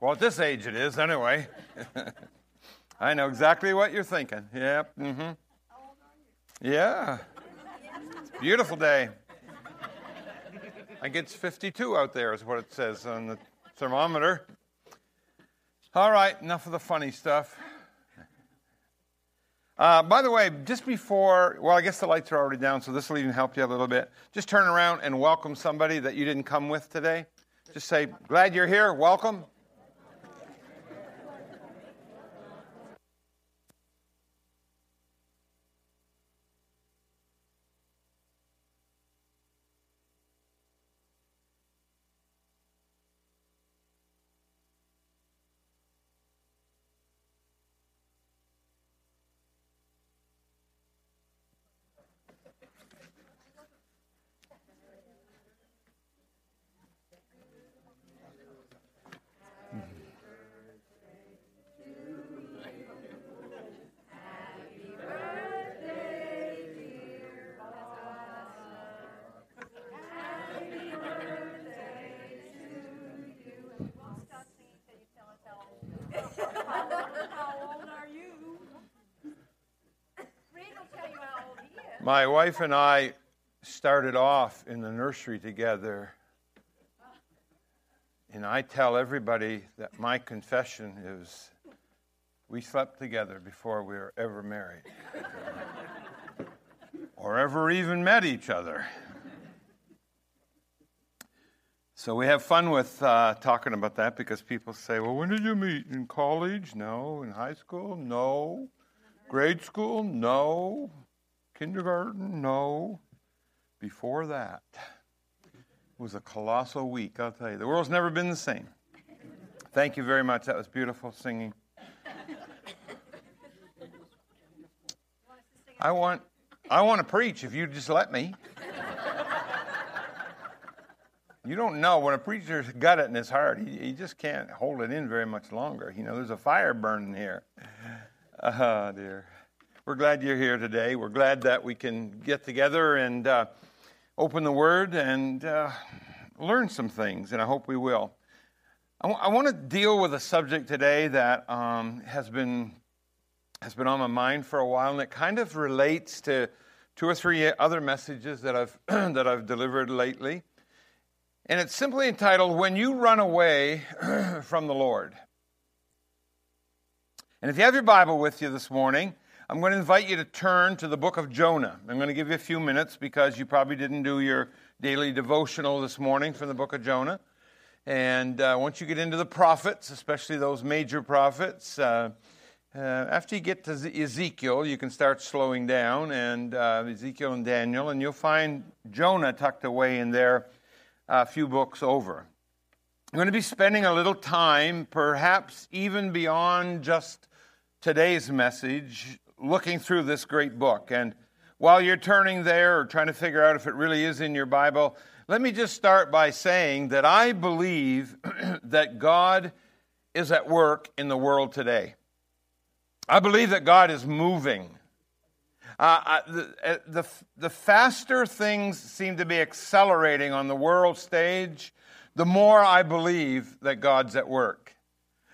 Well, at this age it is, anyway. I know exactly what you're thinking. Yep. Mm-hmm. Yeah. Beautiful day. I think 52 out there, is what it says on the thermometer. All right, enough of the funny stuff. Uh, by the way, just before, well, I guess the lights are already down, so this will even help you a little bit. Just turn around and welcome somebody that you didn't come with today. Just say, glad you're here, welcome. Wife and I started off in the nursery together. And I tell everybody that my confession is we slept together before we were ever married or ever even met each other. So we have fun with uh, talking about that because people say, well, when did you meet? In college? No. In high school? No. Grade school? No. Kindergarten? No. Before that was a colossal week, I'll tell you. The world's never been the same. Thank you very much. That was beautiful singing. I want I want to preach if you just let me. You don't know when a preacher's got it in his heart, he, he just can't hold it in very much longer. You know, there's a fire burning here. Oh, dear. We're glad you're here today. We're glad that we can get together and uh, open the Word and uh, learn some things, and I hope we will. I, w- I want to deal with a subject today that um, has been has been on my mind for a while, and it kind of relates to two or three other messages that I've that I've delivered lately. And it's simply entitled "When You Run Away from the Lord." And if you have your Bible with you this morning, I'm going to invite you to turn to the book of Jonah. I'm going to give you a few minutes because you probably didn't do your daily devotional this morning from the book of Jonah. And uh, once you get into the prophets, especially those major prophets, uh, uh, after you get to Ezekiel, you can start slowing down, and uh, Ezekiel and Daniel, and you'll find Jonah tucked away in there a few books over. I'm going to be spending a little time, perhaps even beyond just today's message, looking through this great book. And while you're turning there or trying to figure out if it really is in your Bible, let me just start by saying that I believe that God is at work in the world today. I believe that God is moving. Uh, the, uh, the, the faster things seem to be accelerating on the world stage, the more I believe that God's at work.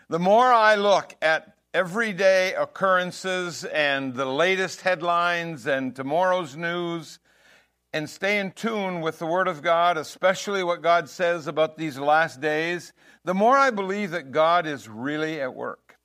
The more I look at everyday occurrences and the latest headlines and tomorrow's news and stay in tune with the Word of God, especially what God says about these last days, the more I believe that God is really at work.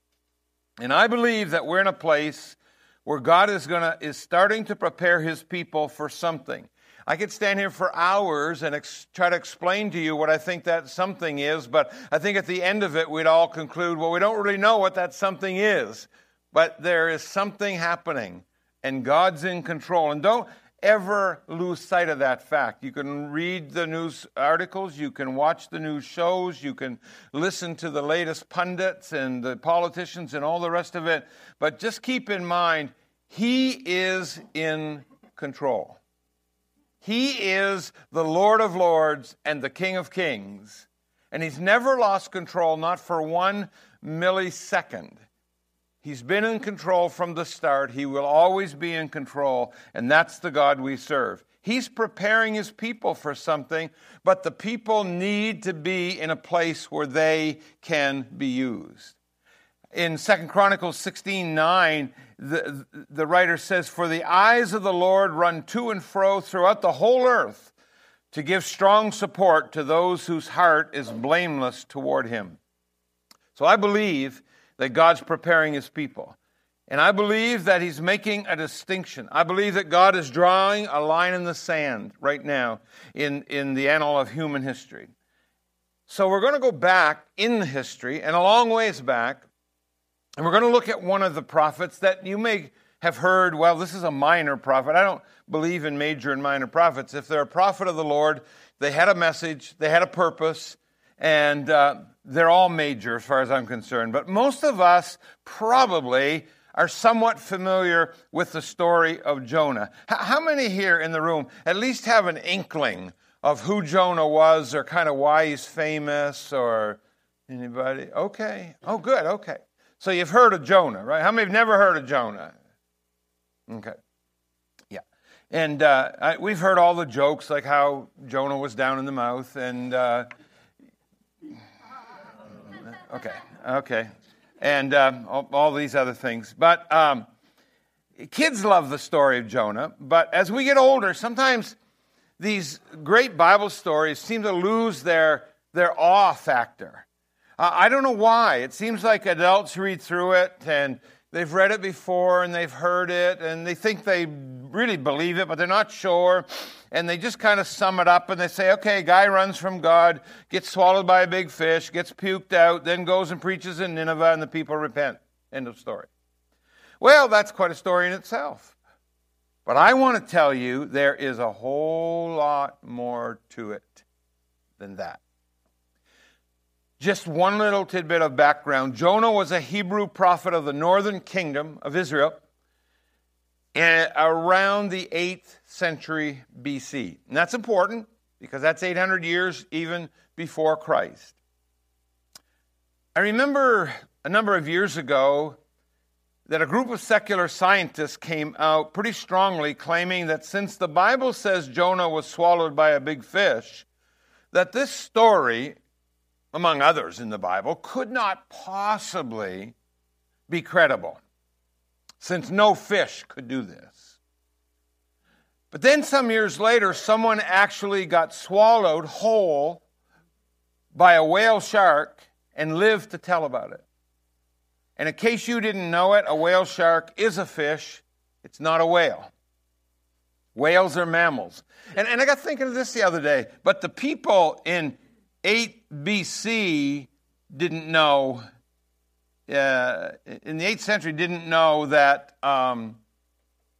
And I believe that we're in a place where God is, gonna, is starting to prepare His people for something. I could stand here for hours and ex- try to explain to you what I think that something is, but I think at the end of it, we'd all conclude, well, we don't really know what that something is, but there is something happening, and God's in control. And don't ever lose sight of that fact. You can read the news articles, you can watch the news shows, you can listen to the latest pundits and the politicians and all the rest of it, but just keep in mind, He is in control. He is the Lord of Lords and the King of Kings. And he's never lost control, not for one millisecond. He's been in control from the start. He will always be in control. And that's the God we serve. He's preparing his people for something, but the people need to be in a place where they can be used. In Second Chronicles 16 9, the, the writer says, For the eyes of the Lord run to and fro throughout the whole earth to give strong support to those whose heart is blameless toward him. So I believe that God's preparing his people. And I believe that he's making a distinction. I believe that God is drawing a line in the sand right now in, in the annal of human history. So we're going to go back in the history and a long ways back, and we're going to look at one of the prophets that you may have heard, well, this is a minor prophet. I don't believe in major and minor prophets. If they're a prophet of the Lord, they had a message, they had a purpose, and uh, they're all major as far as I'm concerned. But most of us probably are somewhat familiar with the story of Jonah. How many here in the room at least have an inkling of who Jonah was or kind of why he's famous or anybody? Okay. Oh, good. Okay. So you've heard of Jonah, right? How many have never heard of Jonah? Okay. Yeah. And uh, I, we've heard all the jokes, like how Jonah was down in the mouth and. Uh, okay. Okay and um, all, all, these other things. But um, kids love the story of Jonah. But as we get older, sometimes these great Bible stories seem to lose their, their awe factor. I don't know why. It seems like adults read through it and they've read it before and they've heard it and they think they really believe it, but they're not sure. And they just kind of sum it up and they say, okay, guy runs from God, gets swallowed by a big fish, gets puked out, then goes and preaches in Nineveh and the people repent. End of story. Well, that's quite a story in itself. But I want to tell you there is a whole lot more to it than that. Just one little tidbit of background Jonah was a Hebrew prophet of the northern kingdom of Israel eh, around the 8th century BC. And that's important because that's 800 years even before Christ. I remember a number of years ago that a group of secular scientists came out pretty strongly claiming that since the Bible says Jonah was swallowed by a big fish, that this story among others in the Bible, could not possibly be credible, since no fish could do this. But then some years later, someone actually got swallowed whole by a whale shark and lived to tell about it. And in case you didn't know it, a whale shark is a fish, it's not a whale. Whales are mammals. And, and I got thinking of this the other day, but the people in 8 BC didn't know, uh, in the 8th century, didn't know that um,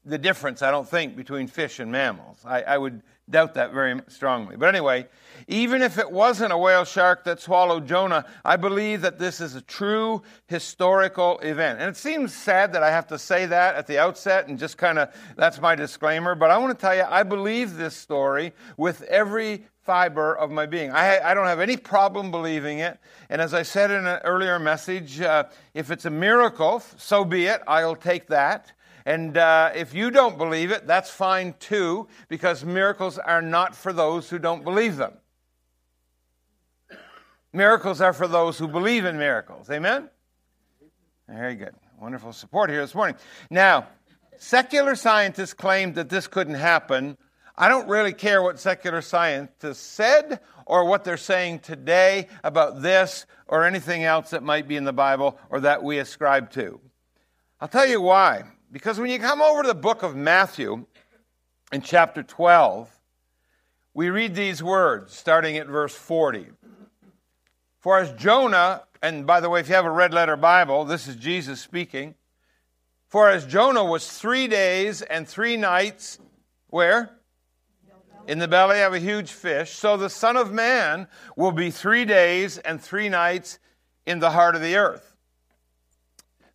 the difference, I don't think, between fish and mammals. I, I would doubt that very strongly. But anyway, even if it wasn't a whale shark that swallowed Jonah, I believe that this is a true historical event. And it seems sad that I have to say that at the outset and just kind of, that's my disclaimer. But I want to tell you, I believe this story with every fiber of my being. I, I, don't have any problem believing it. And as I said in an earlier message, uh, if it's a miracle, so be it. I'll take that. And uh, if you don't believe it, that's fine too, because miracles are not for those who don't believe them. Miracles are for those who believe in miracles. Amen? Very good. Wonderful support here this morning. Now, secular scientists claim that this couldn't happen I don't really care what secular scientists said or what they're saying today about this or anything else that might be in the Bible or that we ascribe to. I'll tell you why. Because when you come over to the book of Matthew in chapter 12, we read these words starting at verse 40. For as Jonah, and by the way, if you have a red letter Bible, this is Jesus speaking. For as Jonah was three days and three nights, where? In the belly of a huge fish, so the Son of Man will be three days and three nights in the heart of the earth.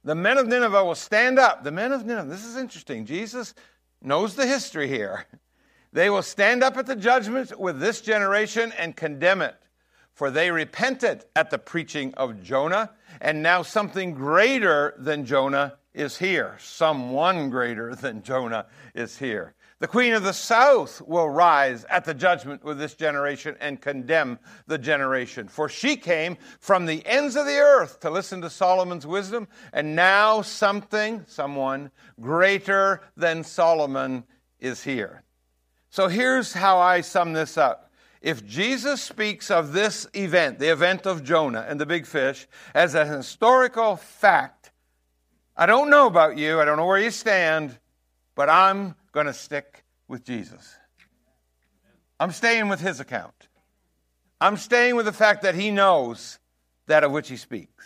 The men of Nineveh will stand up. The men of Nineveh, this is interesting. Jesus knows the history here. They will stand up at the judgment with this generation and condemn it. For they repented at the preaching of Jonah, and now something greater than Jonah is here. Someone greater than Jonah is here. The queen of the south will rise at the judgment with this generation and condemn the generation. For she came from the ends of the earth to listen to Solomon's wisdom, and now something, someone greater than Solomon is here. So here's how I sum this up. If Jesus speaks of this event, the event of Jonah and the big fish, as a historical fact, I don't know about you, I don't know where you stand, but I'm going to stick with Jesus. I'm staying with his account. I'm staying with the fact that he knows that of which he speaks.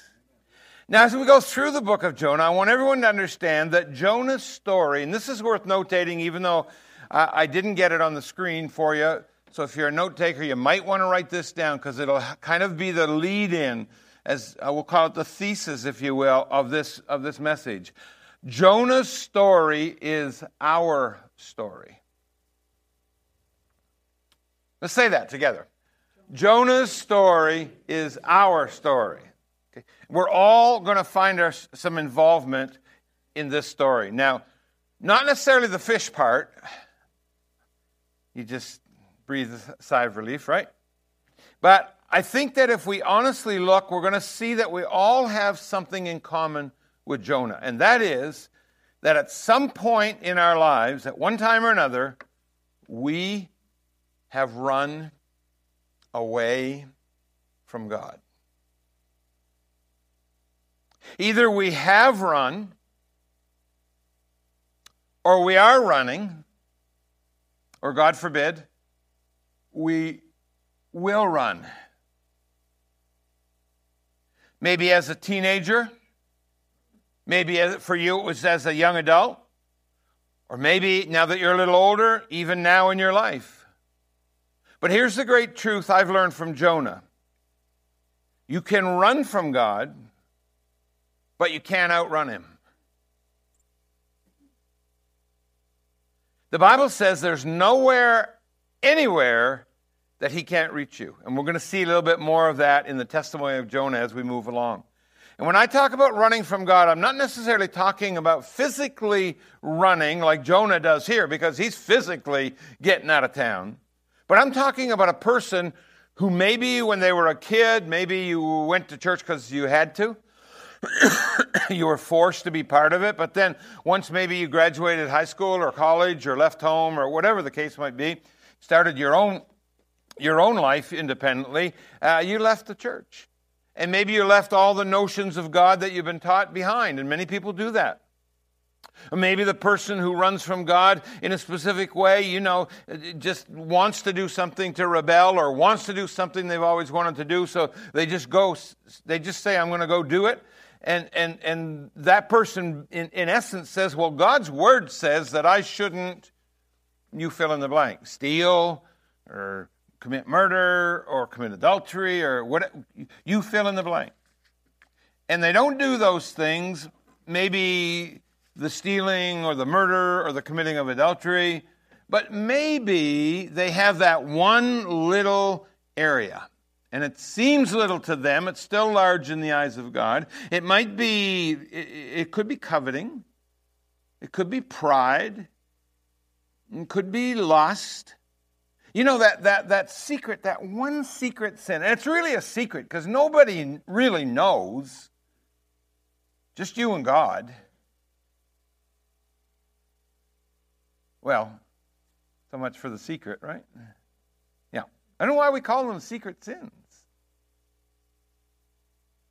Now, as we go through the book of Jonah, I want everyone to understand that Jonah's story, and this is worth notating, even though I didn't get it on the screen for you. So if you're a note taker, you might want to write this down because it'll kind of be the lead in, as I will call it the thesis, if you will, of this, of this message. Jonah's story is our story. Let's say that together. Jonah's story is our story. Okay? We're all going to find our, some involvement in this story. Now, not necessarily the fish part. You just breathe a sigh of relief, right? But I think that if we honestly look, we're going to see that we all have something in common with Jonah, and that is that at some point in our lives, at one time or another, we have run away from God. Either we have run, or we are running, or God forbid, we will run. Maybe as a teenager, Maybe for you it was as a young adult, or maybe now that you're a little older, even now in your life. But here's the great truth I've learned from Jonah you can run from God, but you can't outrun him. The Bible says there's nowhere, anywhere, that he can't reach you. And we're going to see a little bit more of that in the testimony of Jonah as we move along. And when I talk about running from God, I'm not necessarily talking about physically running like Jonah does here, because he's physically getting out of town. But I'm talking about a person who maybe when they were a kid, maybe you went to church because you had to. you were forced to be part of it, but then once maybe you graduated high school or college or left home or whatever the case might be, started your own your own life independently, uh, you left the church. And maybe you left all the notions of God that you've been taught behind, and many people do that. Maybe the person who runs from God in a specific way, you know, just wants to do something to rebel or wants to do something they've always wanted to do, so they just go, they just say, I'm going to go do it. And, and, and that person, in, in essence, says, Well, God's word says that I shouldn't, you fill in the blank, steal or commit murder or commit adultery or what you fill in the blank. And they don't do those things, maybe the stealing or the murder or the committing of adultery, but maybe they have that one little area. And it seems little to them, it's still large in the eyes of God. It might be, it, could be coveting, it could be pride, it could be lust. You know that that that secret, that one secret sin. And it's really a secret because nobody really knows. Just you and God. Well, so much for the secret, right? Yeah. I don't know why we call them secret sins.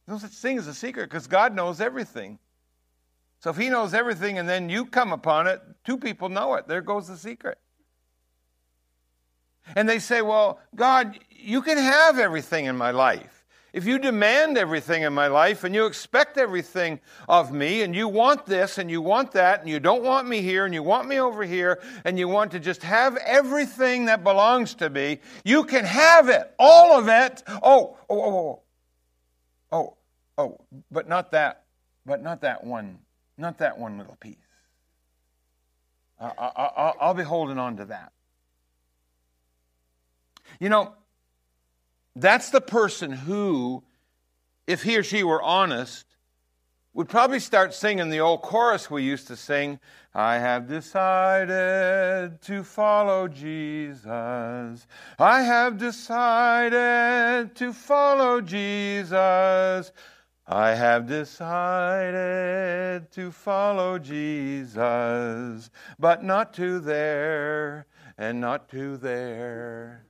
No such thing as a secret because God knows everything. So if He knows everything and then you come upon it, two people know it. There goes the secret. And they say, Well, God, you can have everything in my life. If you demand everything in my life and you expect everything of me and you want this and you want that and you don't want me here and you want me over here and you want to just have everything that belongs to me, you can have it, all of it. Oh, oh, oh, oh, oh, oh, but not that, but not that one, not that one little piece. I, will be holding on to that. You know, that's the person who, if he or she were honest, would probably start singing the old chorus we used to sing I have decided to follow Jesus. I have decided to follow Jesus. I have decided to follow Jesus, but not to there and not to there.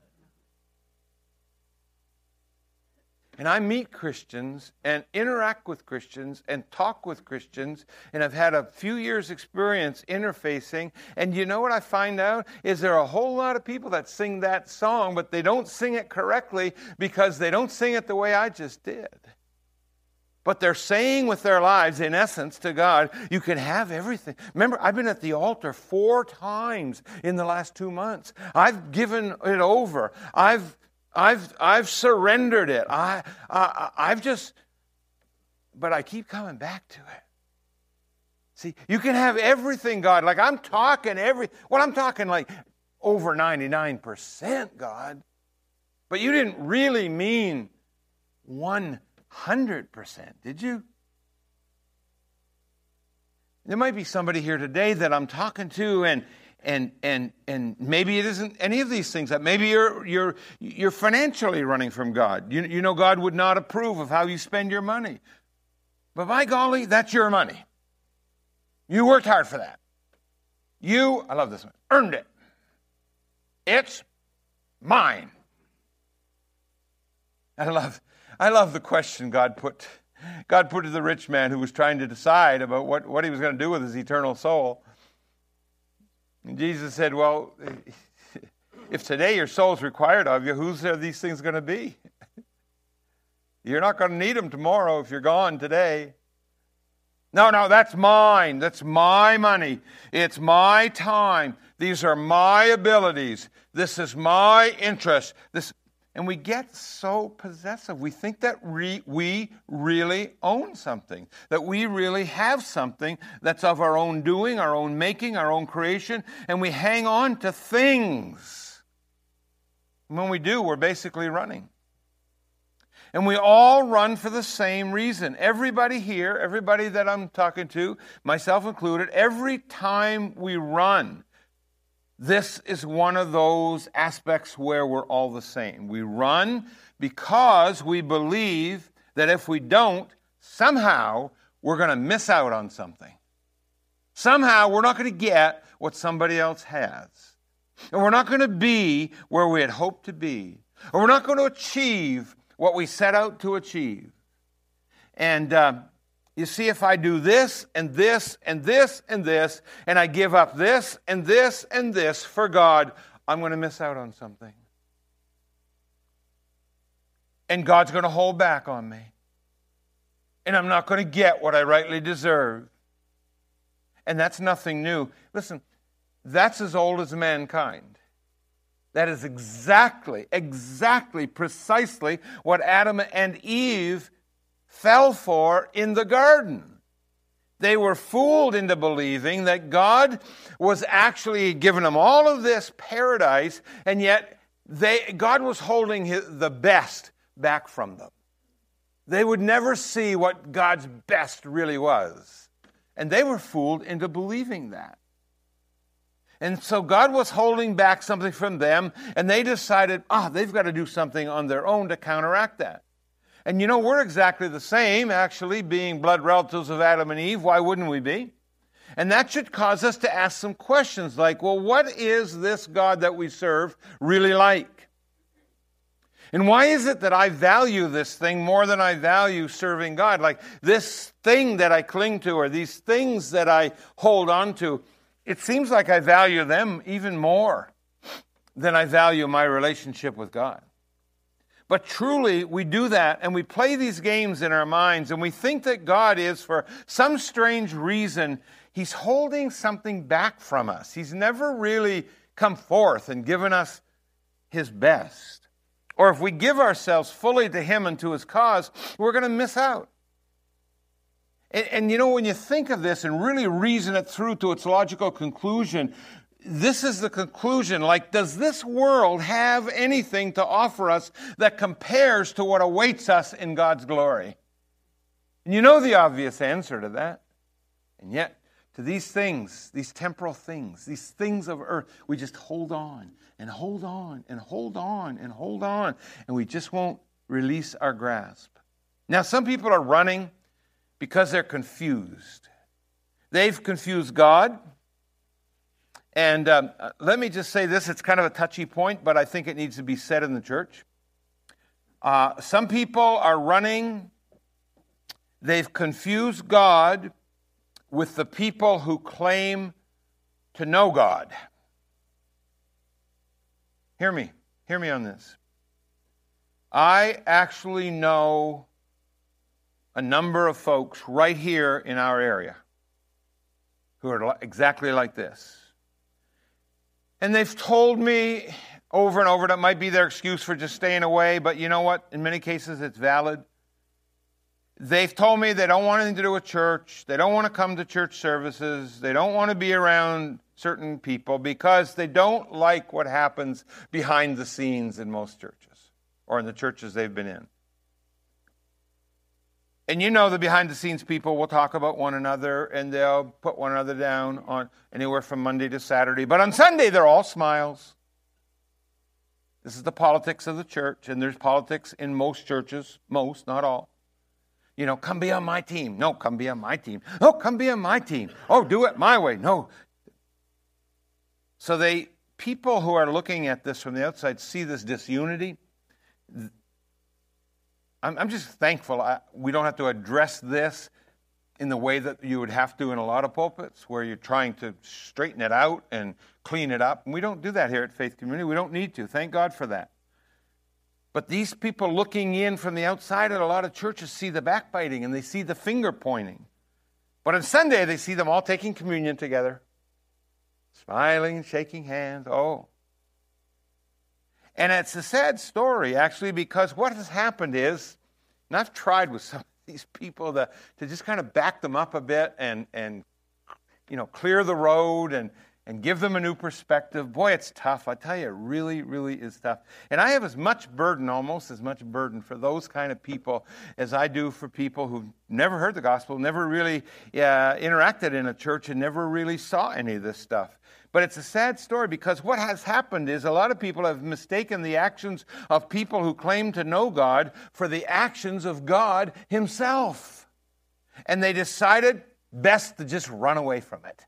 And I meet Christians and interact with Christians and talk with Christians, and I've had a few years' experience interfacing. And you know what I find out? Is there are a whole lot of people that sing that song, but they don't sing it correctly because they don't sing it the way I just did. But they're saying with their lives, in essence, to God, you can have everything. Remember, I've been at the altar four times in the last two months. I've given it over. I've I've, I've surrendered it. I, I, I've just, but I keep coming back to it. See, you can have everything, God. Like I'm talking every, well, I'm talking like over 99%, God. But you didn't really mean 100%, did you? There might be somebody here today that I'm talking to, and, and and and maybe it isn't any of these things that maybe you're you're you're financially running from God. You, you know God would not approve of how you spend your money. But by golly, that's your money. You worked hard for that. You, I love this one, earned it. It's mine. I love I love the question God put God put to the rich man who was trying to decide about what, what he was going to do with his eternal soul. And Jesus said, Well, if today your soul is required of you, whose are these things going to be? You're not going to need them tomorrow if you're gone today. No, no, that's mine. That's my money. It's my time. These are my abilities. This is my interest. This and we get so possessive. We think that re- we really own something, that we really have something that's of our own doing, our own making, our own creation, and we hang on to things. when we do, we're basically running. And we all run for the same reason. Everybody here, everybody that I'm talking to, myself included, every time we run, this is one of those aspects where we're all the same. We run because we believe that if we don't, somehow we're going to miss out on something. Somehow we're not going to get what somebody else has. And we're not going to be where we had hoped to be. Or we're not going to achieve what we set out to achieve. And uh, you see, if I do this and this and this and this, and I give up this and this and this for God, I'm going to miss out on something. And God's going to hold back on me. And I'm not going to get what I rightly deserve. And that's nothing new. Listen, that's as old as mankind. That is exactly, exactly, precisely what Adam and Eve fell for in the garden. They were fooled into believing that God was actually giving them all of this paradise, and yet they, God was holding his, the best back from them. They would never see what God's best really was. And they were fooled into believing that. And so God was holding back something from them, and they decided, ah, oh, they've got to do something on their own to counteract that. And you know, we're exactly the same, actually, being blood relatives of Adam and Eve. Why wouldn't we be? And that should cause us to ask some questions like, well, what is this God that we serve really like? And why is it that I value this thing more than I value serving God? Like this thing that I cling to or these things that I hold on to, it seems like I value them even more than I value my relationship with God. But truly, we do that and we play these games in our minds and we think that God is, for some strange reason, He's holding something back from us. He's never really come forth and given us His best. Or if we give ourselves fully to Him and to His cause, we're going to miss out. And, and, you know, when you think of this and really reason it through to its logical conclusion, this is the conclusion. Like, does this world have anything to offer us that compares to what awaits us in God's glory? And you know the obvious answer to that. And yet, to these things, these temporal things, these things of earth, we just hold on and hold on and hold on and hold on, and we just won't release our grasp. Now, some people are running because they're confused. They've confused God. And um, let me just say this it's kind of a touchy point, but I think it needs to be said in the church. Uh, some people are running, they've confused God with the people who claim to know God. Hear me, hear me on this. I actually know a number of folks right here in our area who are exactly like this. And they've told me over and over that might be their excuse for just staying away, but you know what? In many cases, it's valid. They've told me they don't want anything to do with church. They don't want to come to church services. They don't want to be around certain people because they don't like what happens behind the scenes in most churches or in the churches they've been in. And you know the behind the scenes people will talk about one another and they'll put one another down on anywhere from Monday to Saturday. But on Sunday, they're all smiles. This is the politics of the church, and there's politics in most churches, most, not all. You know, come be on my team. No, come be on my team. Oh, come be on my team. Oh, do it my way. No. So they people who are looking at this from the outside see this disunity. I'm, I'm just thankful I, we don't have to address this in the way that you would have to in a lot of pulpits, where you're trying to straighten it out and clean it up. And we don't do that here at Faith Community. We don't need to. Thank God for that. But these people looking in from the outside at a lot of churches see the backbiting and they see the finger pointing. But on Sunday, they see them all taking communion together, smiling and shaking hands. Oh. And it's a sad story, actually, because what has happened is, and I've tried with some of these people to, to just kind of back them up a bit and, and you know, clear the road and, and give them a new perspective. Boy, it's tough. I tell you, it really, really is tough. And I have as much burden, almost as much burden for those kind of people as I do for people who've never heard the gospel, never really uh, interacted in a church, and never really saw any of this stuff. But it's a sad story because what has happened is a lot of people have mistaken the actions of people who claim to know God for the actions of God Himself. And they decided best to just run away from it.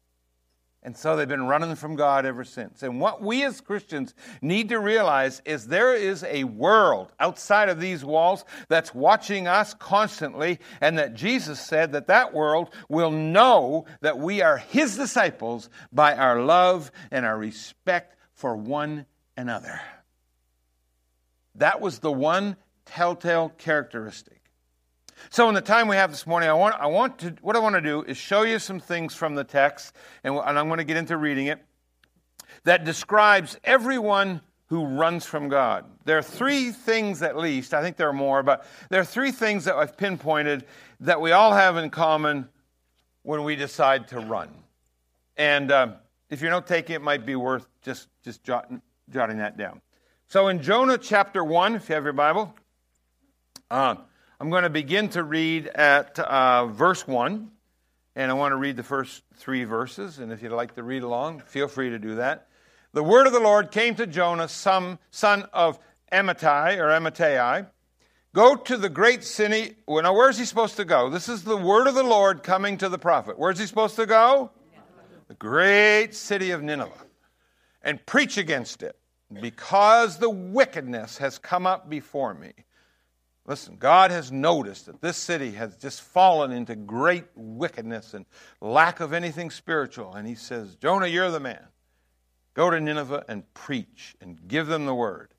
And so they've been running from God ever since. And what we as Christians need to realize is there is a world outside of these walls that's watching us constantly, and that Jesus said that that world will know that we are His disciples by our love and our respect for one another. That was the one telltale characteristic so, in the time we have this morning, I want, I want to, what I want to do is show you some things from the text, and, and I'm going to get into reading it, that describes everyone who runs from God. There are three things, at least, I think there are more, but there are three things that I've pinpointed that we all have in common when we decide to run. And um, if you're not taking it, might be worth just, just jotting, jotting that down. So, in Jonah chapter 1, if you have your Bible, uh, I'm going to begin to read at uh, verse 1, and I want to read the first three verses. And if you'd like to read along, feel free to do that. The word of the Lord came to Jonah, son of Amittai or Amittai. Go to the great city. Well, now, where's he supposed to go? This is the word of the Lord coming to the prophet. Where's he supposed to go? The great city of Nineveh. And preach against it, because the wickedness has come up before me. Listen, God has noticed that this city has just fallen into great wickedness and lack of anything spiritual. And he says, Jonah, you're the man. Go to Nineveh and preach and give them the word.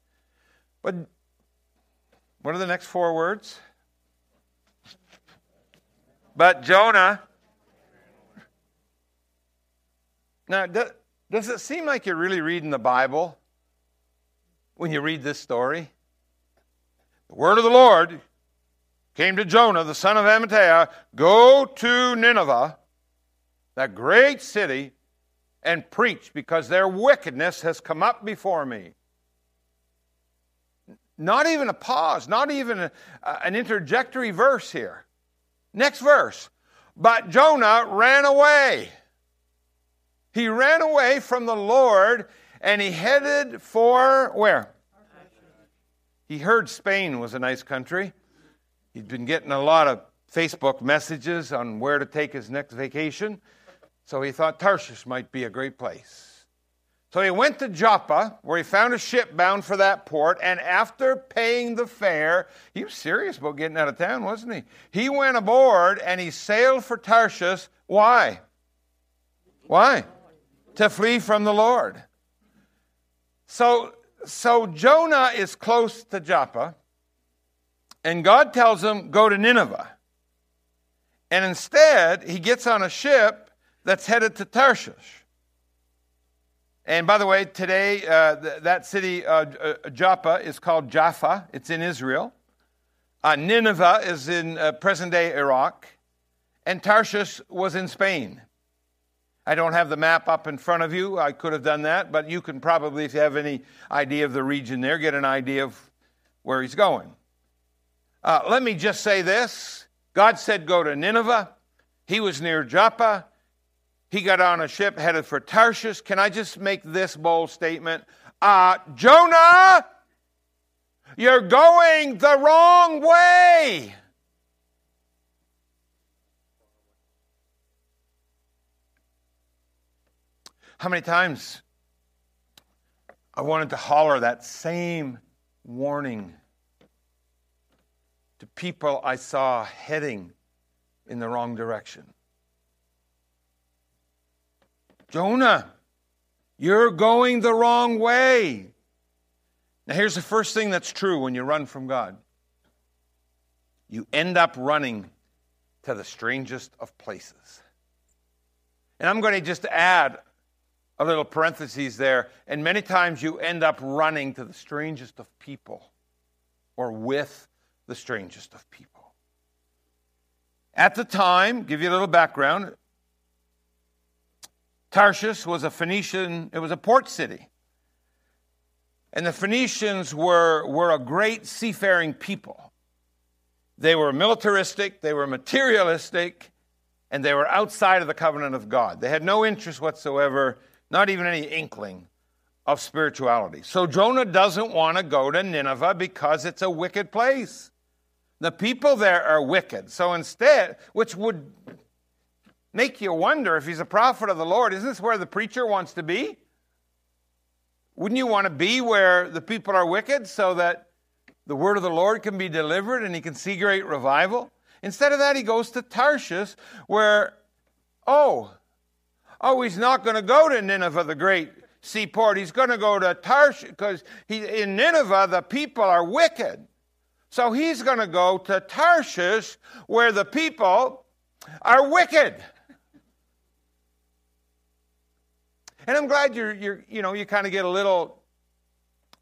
But what are the next four words? But Jonah. Now, does it seem like you're really reading the Bible when you read this story? The word of the Lord came to Jonah, the son of Amittai Go to Nineveh, that great city, and preach, because their wickedness has come up before me. Not even a pause, not even a, an interjectory verse here. Next verse. But Jonah ran away. He ran away from the Lord and he headed for where? He heard Spain was a nice country. He'd been getting a lot of Facebook messages on where to take his next vacation. So he thought Tarshish might be a great place. So he went to Joppa, where he found a ship bound for that port, and after paying the fare, he was serious about getting out of town, wasn't he? He went aboard and he sailed for Tarshish. Why? Why? To flee from the Lord. So, so Jonah is close to Joppa, and God tells him, Go to Nineveh. And instead, he gets on a ship that's headed to Tarshish. And by the way, today, uh, th- that city, uh, uh, Joppa, is called Jaffa. It's in Israel. Uh, Nineveh is in uh, present day Iraq. And Tarshish was in Spain. I don't have the map up in front of you. I could have done that, but you can probably, if you have any idea of the region there, get an idea of where he's going. Uh, let me just say this God said go to Nineveh. He was near Joppa. He got on a ship headed for Tarshish. Can I just make this bold statement? Uh, Jonah, you're going the wrong way. How many times I wanted to holler that same warning to people I saw heading in the wrong direction? Jonah, you're going the wrong way. Now, here's the first thing that's true when you run from God you end up running to the strangest of places. And I'm going to just add a little parenthesis there. And many times you end up running to the strangest of people or with the strangest of people. At the time, give you a little background, Tarshish was a Phoenician, it was a port city. And the Phoenicians were, were a great seafaring people. They were militaristic, they were materialistic, and they were outside of the covenant of God. They had no interest whatsoever, not even any inkling of spirituality. So Jonah doesn't want to go to Nineveh because it's a wicked place. The people there are wicked. So instead, which would make you wonder if he's a prophet of the Lord, isn't this where the preacher wants to be? Wouldn't you want to be where the people are wicked so that the word of the Lord can be delivered and he can see great revival? Instead of that, he goes to Tarshish where, oh, oh, he's not going to go to Nineveh, the great seaport. He's going to go to Tarshish because in Nineveh, the people are wicked. So he's going to go to Tarshish where the people are wicked. And I'm glad you're, you're you know, you kind of get a little,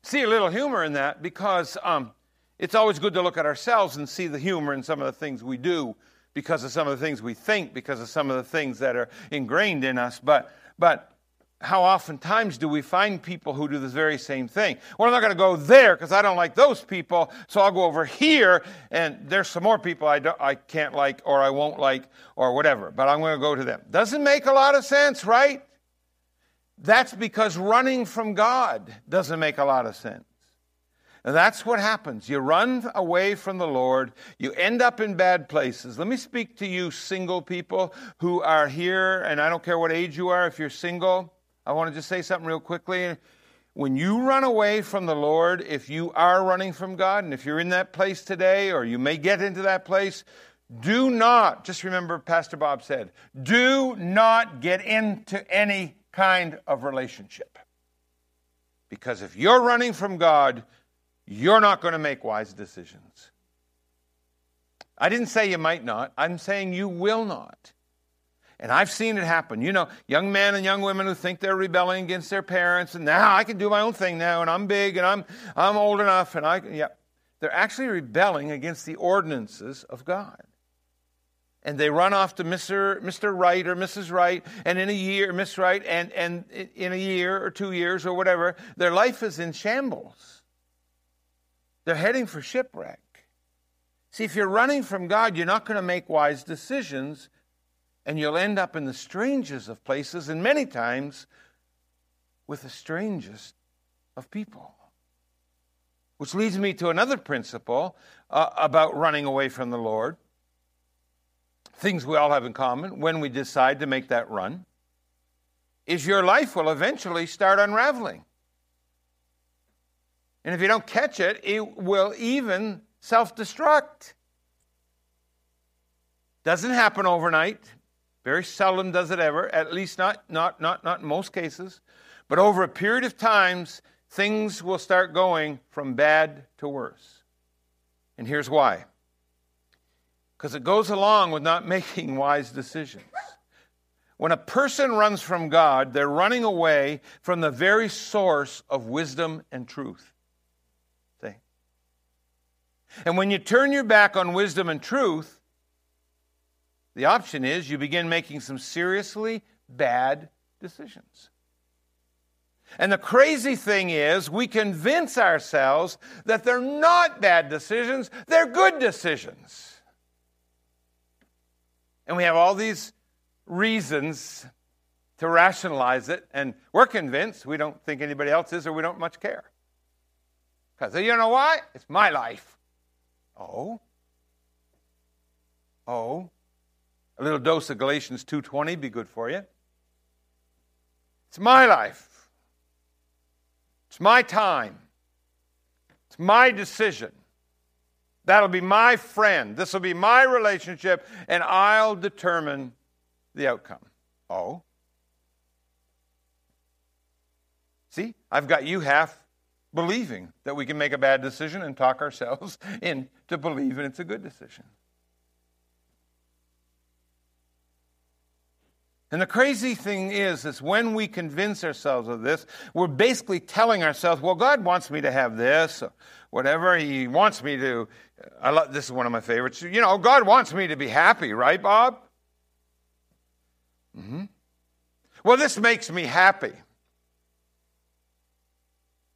see a little humor in that because um, it's always good to look at ourselves and see the humor in some of the things we do because of some of the things we think, because of some of the things that are ingrained in us. But, but how oftentimes do we find people who do this very same thing? Well, I'm not going to go there because I don't like those people, so I'll go over here, and there's some more people I, don't, I can't like or I won't like or whatever, but I'm going to go to them. Doesn't make a lot of sense, right? That's because running from God doesn't make a lot of sense. And that's what happens. You run away from the Lord, you end up in bad places. Let me speak to you, single people who are here, and I don't care what age you are, if you're single. I want to just say something real quickly. When you run away from the Lord, if you are running from God, and if you're in that place today, or you may get into that place, do not, just remember Pastor Bob said, do not get into any kind of relationship. Because if you're running from God, you're not going to make wise decisions. I didn't say you might not, I'm saying you will not. And I've seen it happen. You know, young men and young women who think they're rebelling against their parents, and now I can do my own thing now, and I'm big, and I'm, I'm old enough, and I, yeah. They're actually rebelling against the ordinances of God and they run off to Mr. Mr. Right or Mrs. Right, and in a year, Miss Right, and, and in a year or two years or whatever, their life is in shambles. They're heading for shipwreck. See, if you're running from God, you're not going to make wise decisions, and you'll end up in the strangest of places, and many times with the strangest of people. Which leads me to another principle uh, about running away from the Lord. Things we all have in common when we decide to make that run is your life will eventually start unraveling. And if you don't catch it, it will even self destruct. Doesn't happen overnight. Very seldom does it ever, at least not, not, not, not in most cases. But over a period of times, things will start going from bad to worse. And here's why because it goes along with not making wise decisions. When a person runs from God, they're running away from the very source of wisdom and truth. And when you turn your back on wisdom and truth, the option is you begin making some seriously bad decisions. And the crazy thing is, we convince ourselves that they're not bad decisions, they're good decisions. And we have all these reasons to rationalize it, and we're convinced we don't think anybody else is or we don't much care. Because you know why? It's my life. Oh? Oh? A little dose of Galatians 2:20 be good for you. It's my life. It's my time. It's my decision. That'll be my friend. This will be my relationship, and I'll determine the outcome. Oh. See, I've got you half believing that we can make a bad decision and talk ourselves into believing it's a good decision. And the crazy thing is, is when we convince ourselves of this, we're basically telling ourselves, well, God wants me to have this, whatever. He wants me to, I love, this is one of my favorites. You know, God wants me to be happy, right, Bob? Mm-hmm. Well, this makes me happy.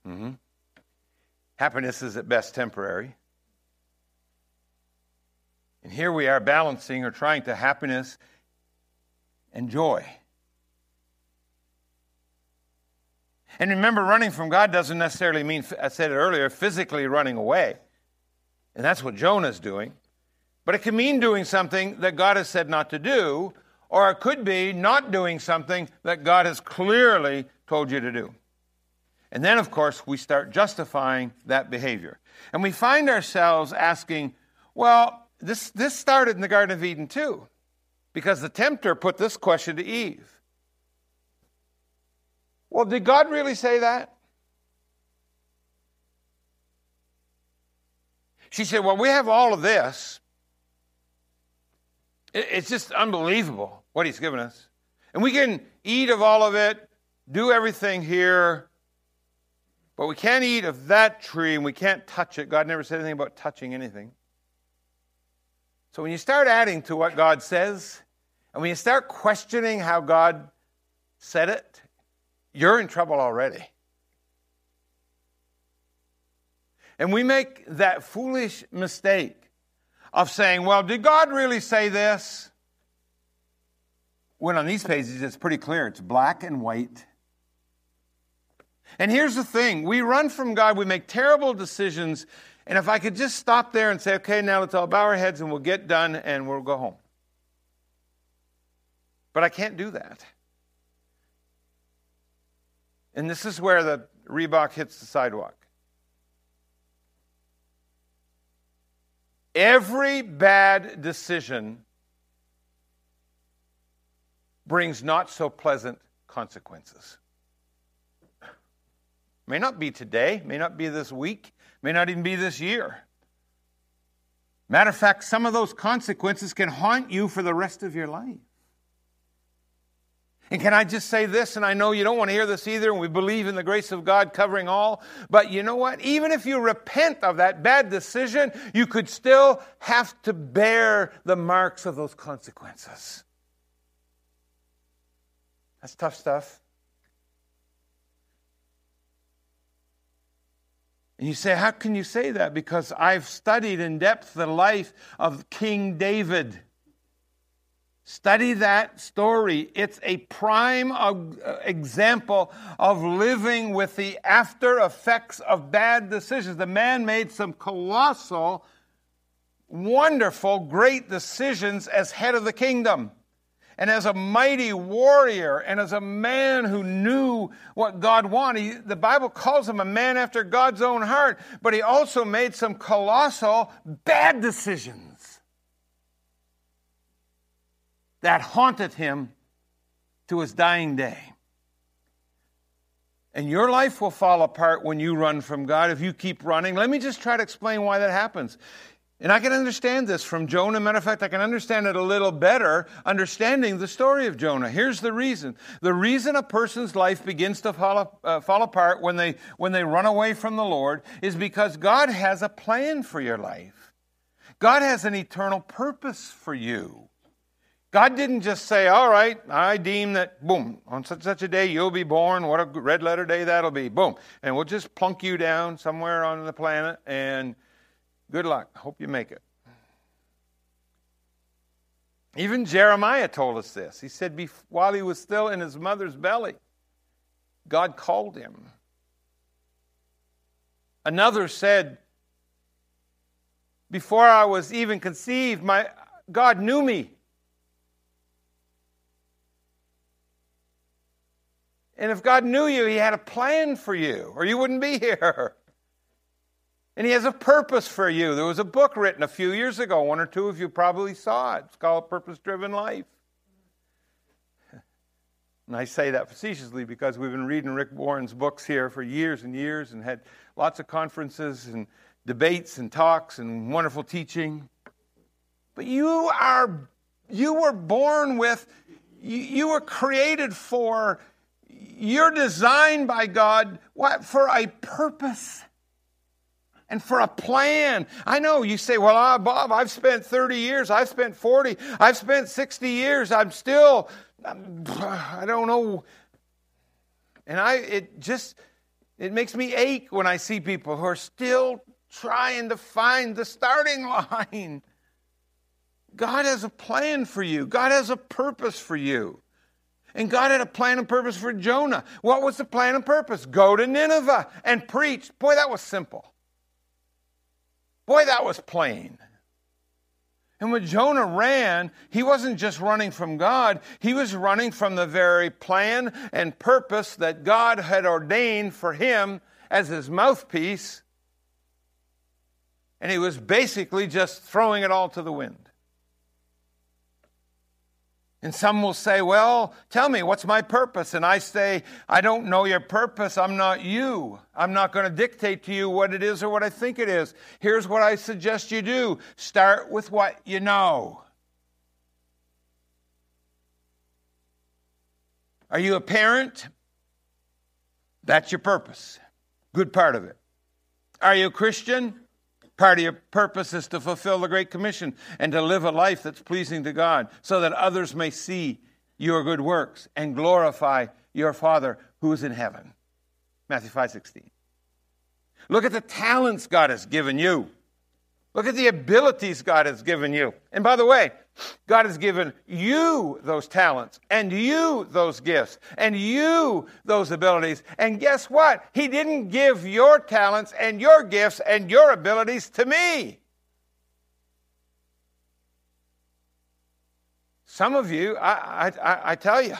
Mm-hmm. Happiness is at best temporary. And here we are balancing or trying to happiness and joy. And remember, running from God doesn't necessarily mean, I said it earlier, physically running away. And that's what Jonah's doing. But it can mean doing something that God has said not to do or it could be not doing something that God has clearly told you to do. And then, of course, we start justifying that behavior. And we find ourselves asking, well, this, this started in the Garden of Eden too, because the tempter put this question to Eve. Well, did God really say that? She said, Well, we have all of this. It's just unbelievable what He's given us. And we can eat of all of it, do everything here, but we can't eat of that tree and we can't touch it. God never said anything about touching anything. So when you start adding to what God says, and when you start questioning how God said it, you're in trouble already. And we make that foolish mistake of saying, well, did God really say this? When on these pages, it's pretty clear. It's black and white. And here's the thing we run from God, we make terrible decisions. And if I could just stop there and say, okay, now let's all bow our heads and we'll get done and we'll go home. But I can't do that. And this is where the Reebok hits the sidewalk. Every bad decision brings not so pleasant consequences. May not be today, may not be this week, may not even be this year. Matter of fact, some of those consequences can haunt you for the rest of your life. And can I just say this? And I know you don't want to hear this either, and we believe in the grace of God covering all. But you know what? Even if you repent of that bad decision, you could still have to bear the marks of those consequences. That's tough stuff. And you say, How can you say that? Because I've studied in depth the life of King David. Study that story. It's a prime uh, example of living with the after effects of bad decisions. The man made some colossal, wonderful, great decisions as head of the kingdom. And as a mighty warrior and as a man who knew what God wanted, the Bible calls him a man after God's own heart, but he also made some colossal bad decisions. that haunted him to his dying day. And your life will fall apart when you run from God if you keep running. Let me just try to explain why that happens. And I can understand this from Jonah. Matter of fact, I can understand it a little better understanding the story of Jonah. Here's the reason. The reason a person's life begins to fall, uh, fall apart when they, when they run away from the Lord is because God has a plan for your life. God has an eternal purpose for you. God didn't just say, All right, I deem that, boom, on such such a day you'll be born. What a red letter day that'll be. Boom. And we'll just plunk you down somewhere on the planet and good luck. I Hope you make it. Even Jeremiah told us this. He said, while he was still in his mother's belly, God called him. Another said, Before I was even conceived, my, God knew me. And if God knew you, He had a plan for you, or you wouldn't be here. And He has a purpose for you. There was a book written a few years ago. One or two of you probably saw it. It's called Purpose Driven Life. And I say that facetiously because we've been reading Rick Warren's books here for years and years and had lots of conferences and debates and talks and wonderful teaching. But you are, you were born with, you, were created for you're designed by God what for a purpose and for a plan. I know you say, "Well, uh, Bob, I've spent 30 years, I've spent 40, I've spent 60 years. I'm still I don't know." And I it just it makes me ache when I see people who are still trying to find the starting line. God has a plan for you. God has a purpose for you. And God had a plan and purpose for Jonah. What was the plan and purpose? Go to Nineveh and preach. Boy, that was simple. Boy, that was plain. And when Jonah ran, he wasn't just running from God, he was running from the very plan and purpose that God had ordained for him as his mouthpiece. And he was basically just throwing it all to the wind. And some will say, Well, tell me, what's my purpose? And I say, I don't know your purpose. I'm not you. I'm not going to dictate to you what it is or what I think it is. Here's what I suggest you do start with what you know. Are you a parent? That's your purpose. Good part of it. Are you a Christian? Part of your purpose is to fulfill the Great Commission and to live a life that's pleasing to God so that others may see your good works and glorify your Father who is in heaven. Matthew 5 16. Look at the talents God has given you. Look at the abilities God has given you. And by the way, God has given you those talents and you those gifts and you those abilities. And guess what? He didn't give your talents and your gifts and your abilities to me. Some of you, I, I, I tell you,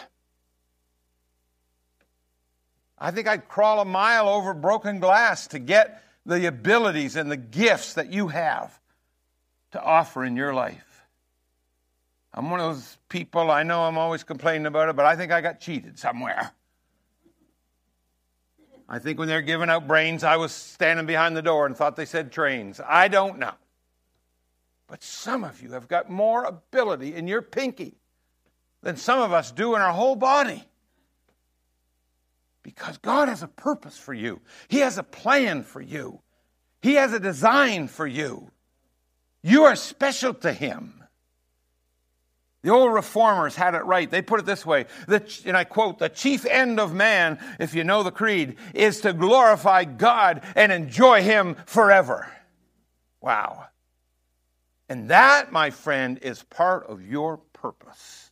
I think I'd crawl a mile over broken glass to get the abilities and the gifts that you have to offer in your life. I'm one of those people, I know I'm always complaining about it, but I think I got cheated somewhere. I think when they're giving out brains, I was standing behind the door and thought they said trains. I don't know. But some of you have got more ability in your pinky than some of us do in our whole body. Because God has a purpose for you, He has a plan for you, He has a design for you. You are special to Him. The old reformers had it right. They put it this way, the, and I quote, the chief end of man, if you know the creed, is to glorify God and enjoy Him forever. Wow. And that, my friend, is part of your purpose.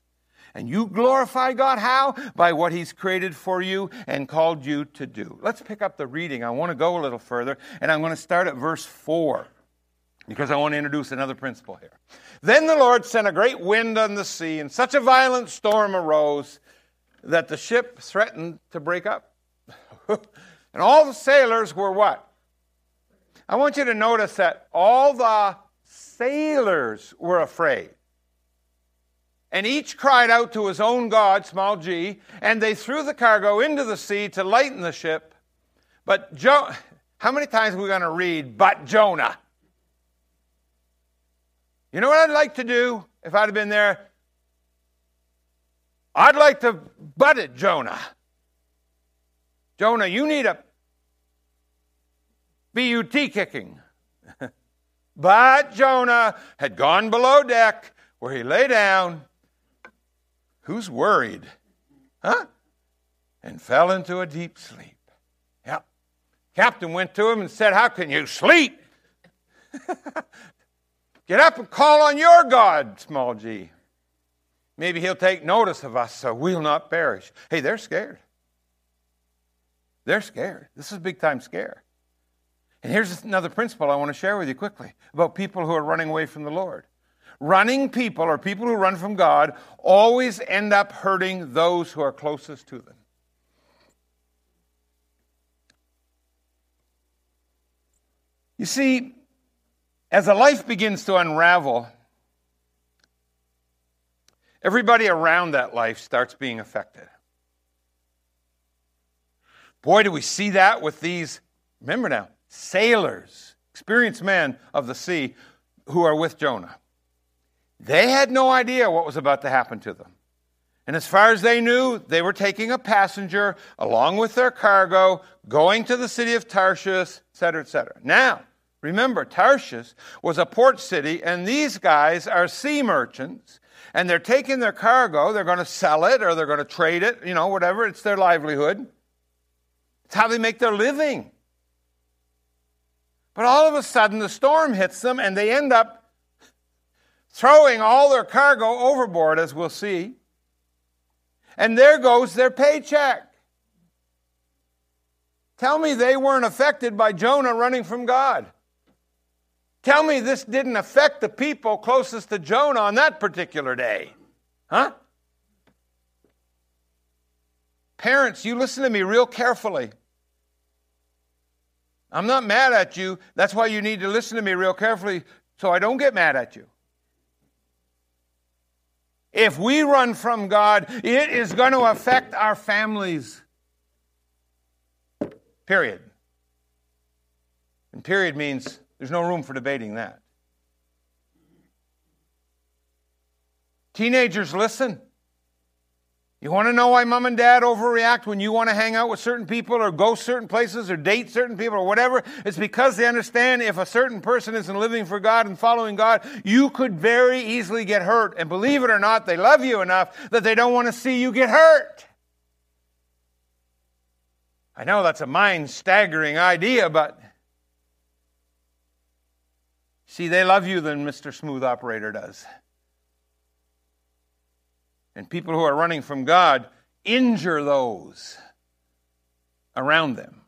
And you glorify God how? By what He's created for you and called you to do. Let's pick up the reading. I want to go a little further, and I'm going to start at verse 4 because I want to introduce another principle here. Then the Lord sent a great wind on the sea, and such a violent storm arose that the ship threatened to break up. and all the sailors were what? I want you to notice that all the sailors were afraid. And each cried out to his own God, small g, and they threw the cargo into the sea to lighten the ship. But jo- how many times are we going to read, but Jonah? You know what I'd like to do if I'd have been there? I'd like to butt it, Jonah. Jonah, you need a BUT kicking. but Jonah had gone below deck where he lay down. Who's worried? Huh? And fell into a deep sleep. Yep. Captain went to him and said, How can you sleep? Get up and call on your God, small g. Maybe he'll take notice of us so we'll not perish. Hey, they're scared. They're scared. This is big time scare. And here's another principle I want to share with you quickly about people who are running away from the Lord. Running people or people who run from God always end up hurting those who are closest to them. You see, as a life begins to unravel, everybody around that life starts being affected. Boy, do we see that with these, remember now, sailors, experienced men of the sea who are with Jonah. They had no idea what was about to happen to them. And as far as they knew, they were taking a passenger along with their cargo, going to the city of Tarshish, etc., etc. Now, Remember, Tarshish was a port city, and these guys are sea merchants, and they're taking their cargo, they're going to sell it or they're going to trade it, you know, whatever, it's their livelihood. It's how they make their living. But all of a sudden, the storm hits them, and they end up throwing all their cargo overboard, as we'll see. And there goes their paycheck. Tell me they weren't affected by Jonah running from God. Tell me this didn't affect the people closest to Jonah on that particular day. Huh? Parents, you listen to me real carefully. I'm not mad at you. That's why you need to listen to me real carefully so I don't get mad at you. If we run from God, it is going to affect our families. Period. And period means there's no room for debating that. Teenagers, listen. You want to know why mom and dad overreact when you want to hang out with certain people or go certain places or date certain people or whatever? It's because they understand if a certain person isn't living for God and following God, you could very easily get hurt. And believe it or not, they love you enough that they don't want to see you get hurt. I know that's a mind staggering idea, but See, they love you than Mr. Smooth Operator does. And people who are running from God injure those around them.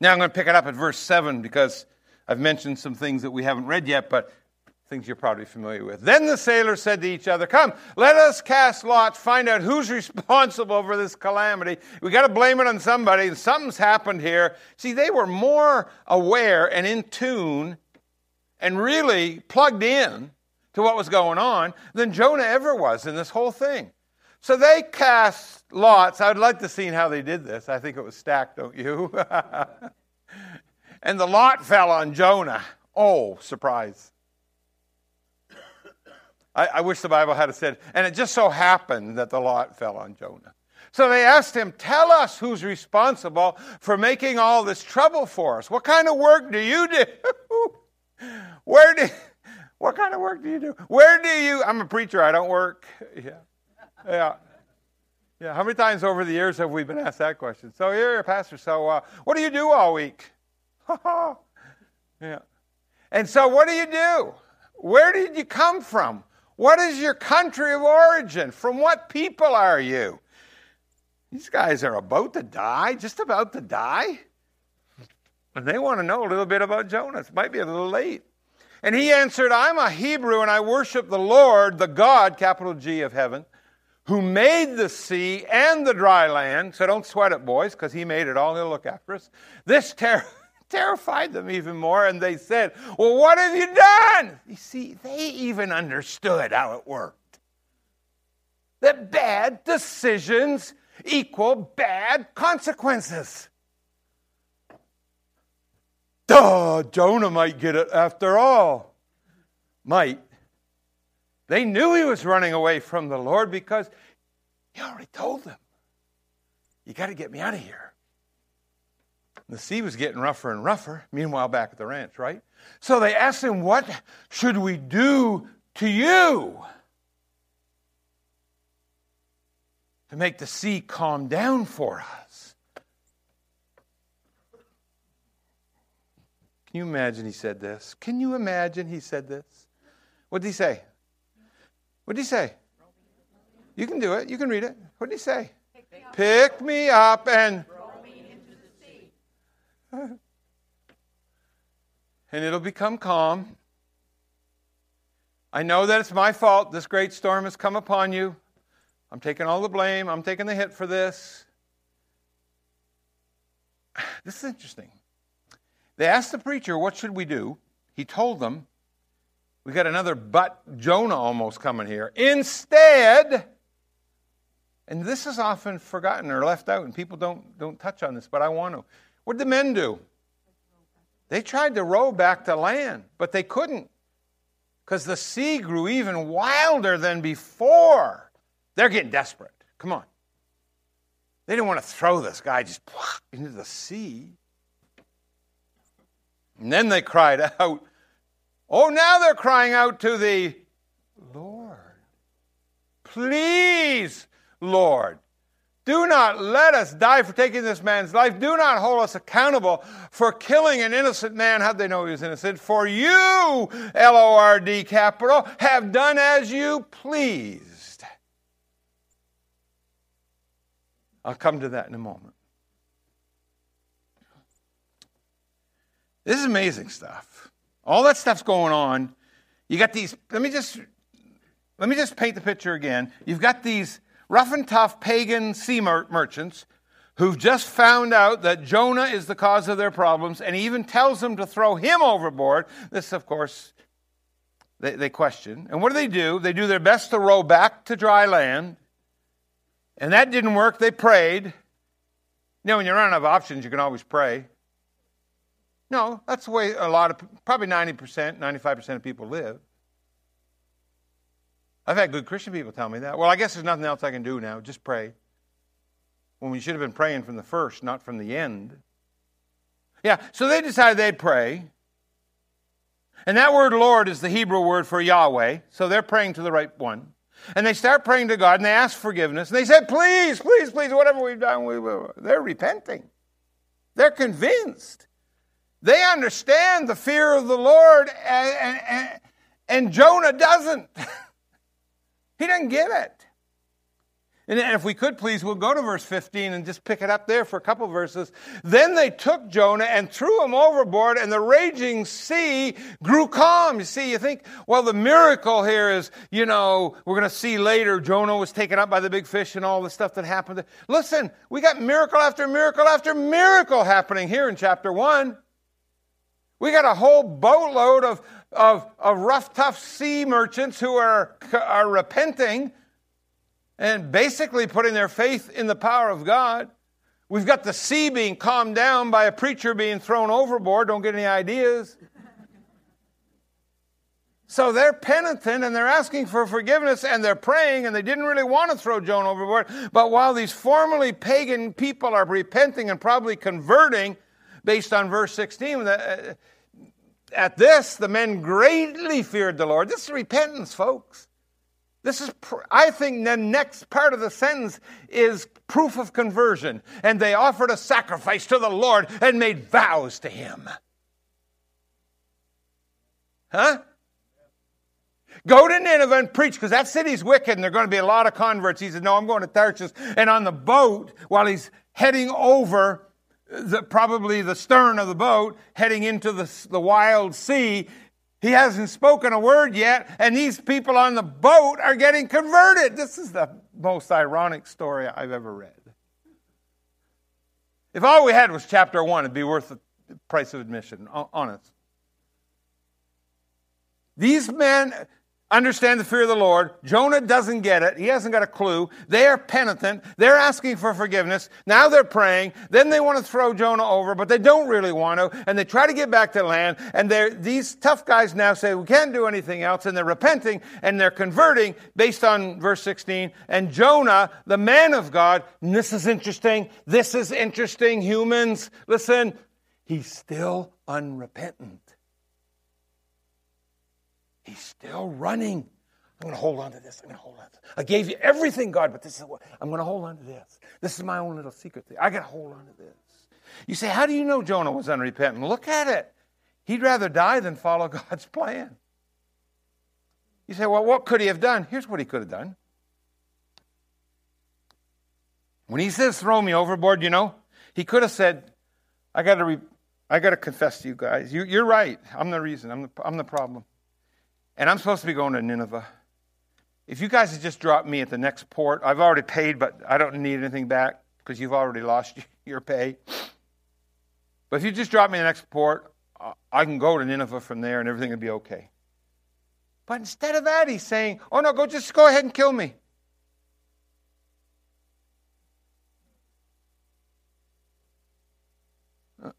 Now I'm going to pick it up at verse 7 because I've mentioned some things that we haven't read yet, but things you're probably familiar with. Then the sailors said to each other, Come, let us cast lots, find out who's responsible for this calamity. We got to blame it on somebody. Something's happened here. See, they were more aware and in tune and really plugged in to what was going on than Jonah ever was in this whole thing. So they cast lots. I would like to see how they did this. I think it was stacked, don't you? and the lot fell on Jonah. Oh, surprise. I, I, wish the Bible had said, and it just so happened that the lot fell on Jonah. So they asked him, Tell us who's responsible for making all this trouble for us. What kind of work do you do? Where did, what kind of work do you do? Where do you? I'm a preacher. I don't work. Yeah, yeah, yeah. How many times over the years have we been asked that question? So you're a pastor. So uh, what do you do all week? yeah. And so what do you do? Where did you come from? What is your country of origin? From what people are you? These guys are about to die, just about to die. And they want to know a little bit about Jonas. Might be a little late. And he answered, I'm a Hebrew and I worship the Lord, the God, capital G of heaven, who made the sea and the dry land. So don't sweat it, boys, because he made it all. He'll look after us. This ter- terrified them even more. And they said, Well, what have you done? You see, they even understood how it worked. That bad decisions equal bad consequences. Duh, Jonah might get it after all. Might. They knew he was running away from the Lord because he already told them, You got to get me out of here. The sea was getting rougher and rougher, meanwhile, back at the ranch, right? So they asked him, What should we do to you to make the sea calm down for us? Can you imagine he said this? Can you imagine he said this? What did he say? What did he say? You can do it. You can read it. What did he say? Pick me up and and it'll become calm. I know that it's my fault. This great storm has come upon you. I'm taking all the blame. I'm taking the hit for this. This is interesting. They asked the preacher, What should we do? He told them, We got another but Jonah almost coming here. Instead, and this is often forgotten or left out, and people don't, don't touch on this, but I want to. What did the men do? They tried to row back to land, but they couldn't because the sea grew even wilder than before. They're getting desperate. Come on. They didn't want to throw this guy just into the sea. And then they cried out. Oh, now they're crying out to the Lord. Please, Lord, do not let us die for taking this man's life. Do not hold us accountable for killing an innocent man. How'd they know he was innocent? For you, L O R D capital, have done as you pleased. I'll come to that in a moment. This is amazing stuff. All that stuff's going on. You got these, let me just let me just paint the picture again. You've got these rough and tough pagan sea mer- merchants who've just found out that Jonah is the cause of their problems and he even tells them to throw him overboard. This, of course, they, they question. And what do they do? They do their best to row back to dry land. And that didn't work. They prayed. You know, when you run out of options, you can always pray. No, that's the way a lot of, probably 90%, 95% of people live. I've had good Christian people tell me that. Well, I guess there's nothing else I can do now. Just pray. When we should have been praying from the first, not from the end. Yeah, so they decided they'd pray. And that word Lord is the Hebrew word for Yahweh. So they're praying to the right one. And they start praying to God and they ask forgiveness. And they said, please, please, please, whatever we've done, we will. They're repenting. They're convinced. They understand the fear of the Lord, and, and, and Jonah doesn't. He doesn't get it. And if we could please, we'll go to verse 15 and just pick it up there for a couple verses. Then they took Jonah and threw him overboard, and the raging sea grew calm. You see, you think, well, the miracle here is, you know, we're going to see later Jonah was taken up by the big fish and all the stuff that happened. Listen, we got miracle after miracle after miracle happening here in chapter 1. We got a whole boatload of, of, of rough, tough sea merchants who are, are repenting and basically putting their faith in the power of God. We've got the sea being calmed down by a preacher being thrown overboard. Don't get any ideas. So they're penitent and they're asking for forgiveness and they're praying and they didn't really want to throw Jonah overboard. But while these formerly pagan people are repenting and probably converting based on verse 16, uh, at this, the men greatly feared the Lord. This is repentance, folks. This is, I think, the next part of the sentence is proof of conversion. And they offered a sacrifice to the Lord and made vows to him. Huh? Go to Nineveh and preach because that city's wicked and there are going to be a lot of converts. He said, No, I'm going to Tarshish. And on the boat, while he's heading over, the, probably the stern of the boat, heading into the, the wild sea, he hasn't spoken a word yet, and these people on the boat are getting converted. This is the most ironic story I've ever read. If all we had was chapter one, it'd be worth the price of admission, honest. These men, understand the fear of the Lord. Jonah doesn't get it. He hasn't got a clue. They are penitent. They're asking for forgiveness. Now they're praying. Then they want to throw Jonah over, but they don't really want to. And they try to get back to land. And these tough guys now say, we can't do anything else. And they're repenting and they're converting based on verse 16. And Jonah, the man of God, this is interesting. This is interesting. Humans, listen, he's still unrepentant. He's still running. I'm going to hold on to this. I'm going to hold on. To this. I gave you everything, God, but this is what I'm going to hold on to this. This is my own little secret thing. I got to hold on to this. You say, how do you know Jonah was unrepentant? Look at it. He'd rather die than follow God's plan. You say, well, what could he have done? Here's what he could have done. When he says, throw me overboard, you know, he could have said, I got to, re- I got to confess to you guys. You, are right. I'm the reason. I'm the, I'm the problem. And I'm supposed to be going to Nineveh. If you guys had just dropped me at the next port, I've already paid, but I don't need anything back because you've already lost your pay. But if you just drop me at the next port, I can go to Nineveh from there and everything will be okay. But instead of that, he's saying, Oh no, go just go ahead and kill me. Uh,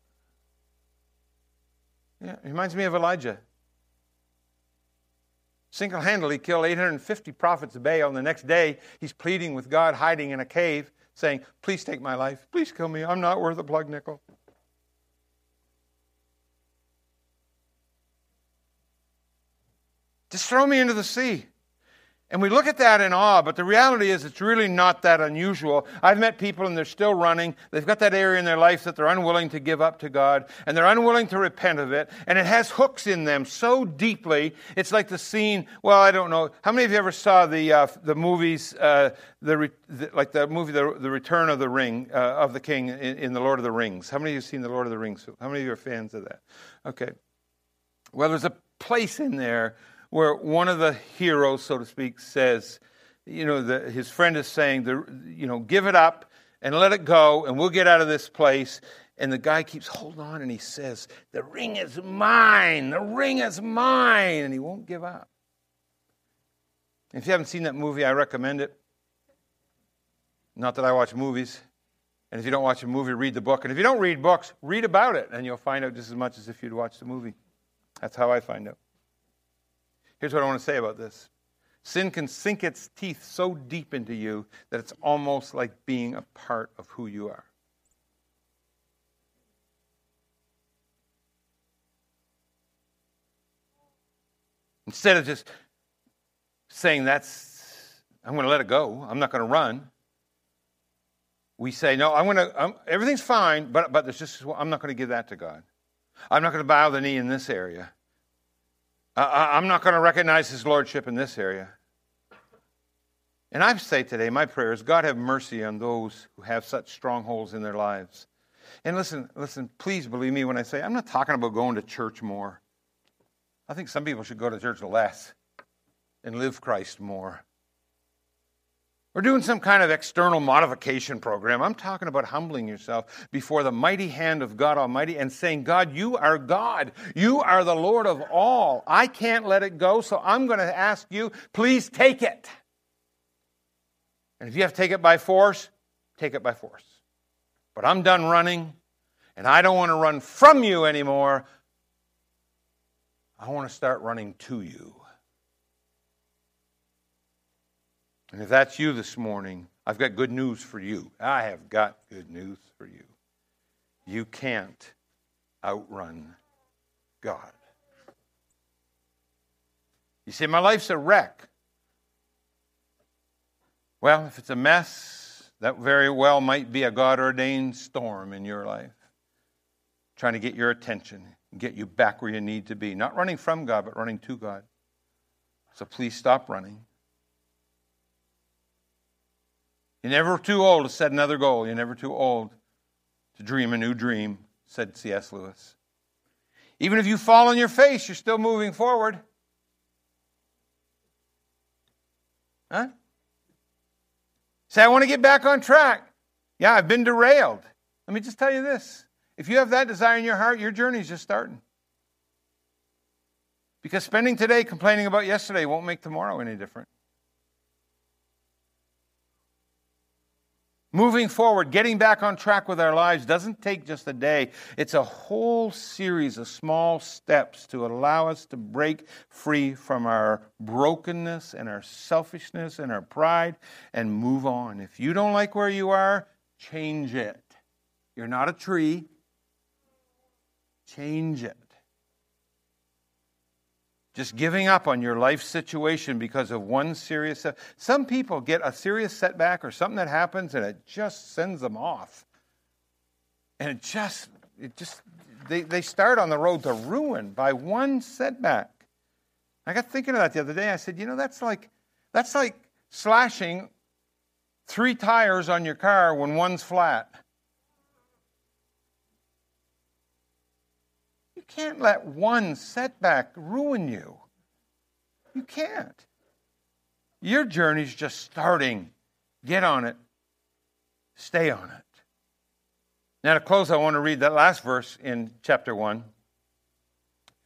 yeah, it reminds me of Elijah single handedly killed 850 prophets of Baal. And the next day, he's pleading with God, hiding in a cave, saying, Please take my life. Please kill me. I'm not worth a plug nickel. Just throw me into the sea. And we look at that in awe, but the reality is it's really not that unusual. I've met people and they're still running. They've got that area in their life that they're unwilling to give up to God, and they're unwilling to repent of it, and it has hooks in them so deeply. It's like the scene, well, I don't know. How many of you ever saw the, uh, the movies, uh, the, the, like the movie the, the Return of the Ring, uh, of the King in, in The Lord of the Rings? How many of you have seen The Lord of the Rings? How many of you are fans of that? Okay. Well, there's a place in there where one of the heroes, so to speak, says, you know, the, his friend is saying, the, you know, give it up and let it go, and we'll get out of this place. And the guy keeps holding on, and he says, "The ring is mine. The ring is mine," and he won't give up. If you haven't seen that movie, I recommend it. Not that I watch movies. And if you don't watch a movie, read the book. And if you don't read books, read about it, and you'll find out just as much as if you'd watched the movie. That's how I find out. Here's what I want to say about this sin can sink its teeth so deep into you that it's almost like being a part of who you are. Instead of just saying, that's, I'm going to let it go, I'm not going to run, we say, no, I'm going to, I'm, everything's fine, but, but there's just, I'm not going to give that to God. I'm not going to bow the knee in this area. I'm not going to recognize his lordship in this area. And I say today, my prayer is God have mercy on those who have such strongholds in their lives. And listen, listen, please believe me when I say I'm not talking about going to church more. I think some people should go to church less and live Christ more. Or doing some kind of external modification program. I'm talking about humbling yourself before the mighty hand of God Almighty and saying, God, you are God. You are the Lord of all. I can't let it go, so I'm going to ask you, please take it. And if you have to take it by force, take it by force. But I'm done running, and I don't want to run from you anymore. I want to start running to you. And if that's you this morning, I've got good news for you. I have got good news for you. You can't outrun God. You say, My life's a wreck. Well, if it's a mess, that very well might be a God ordained storm in your life, trying to get your attention, get you back where you need to be. Not running from God, but running to God. So please stop running. You're never too old to set another goal. You're never too old to dream a new dream, said C.S. Lewis. Even if you fall on your face, you're still moving forward. Huh? Say, I want to get back on track. Yeah, I've been derailed. Let me just tell you this. If you have that desire in your heart, your journey is just starting. Because spending today complaining about yesterday won't make tomorrow any different. Moving forward, getting back on track with our lives doesn't take just a day. It's a whole series of small steps to allow us to break free from our brokenness and our selfishness and our pride and move on. If you don't like where you are, change it. You're not a tree. Change it just giving up on your life situation because of one serious some people get a serious setback or something that happens and it just sends them off. And it just it just they, they start on the road to ruin by one setback. I got thinking of that the other day. I said you know that's like that's like slashing three tires on your car when one's flat can't let one setback ruin you. You can't. Your journey's just starting. Get on it. Stay on it. Now, to close, I want to read that last verse in chapter 1.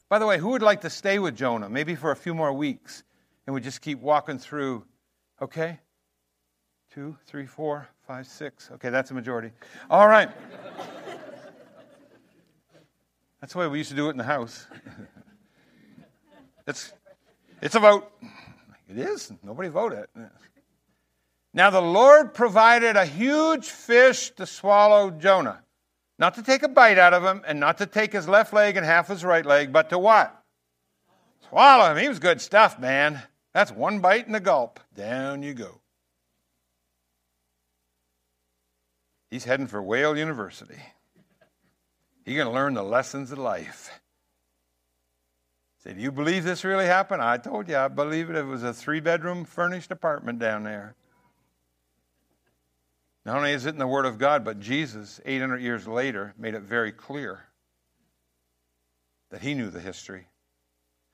By the way, who would like to stay with Jonah, maybe for a few more weeks, and we just keep walking through? Okay? Two, three, four, five, six. Okay, that's a majority. All right. That's way we used to do it in the house. it's, it's a vote. It is. Nobody voted. Now the Lord provided a huge fish to swallow Jonah. Not to take a bite out of him and not to take his left leg and half his right leg, but to what? Swallow him. He was good stuff, man. That's one bite and a gulp. Down you go. He's heading for Whale University. You're going to learn the lessons of life. Say, do you believe this really happened? I told you, I believe it. It was a three bedroom furnished apartment down there. Not only is it in the Word of God, but Jesus, 800 years later, made it very clear that he knew the history.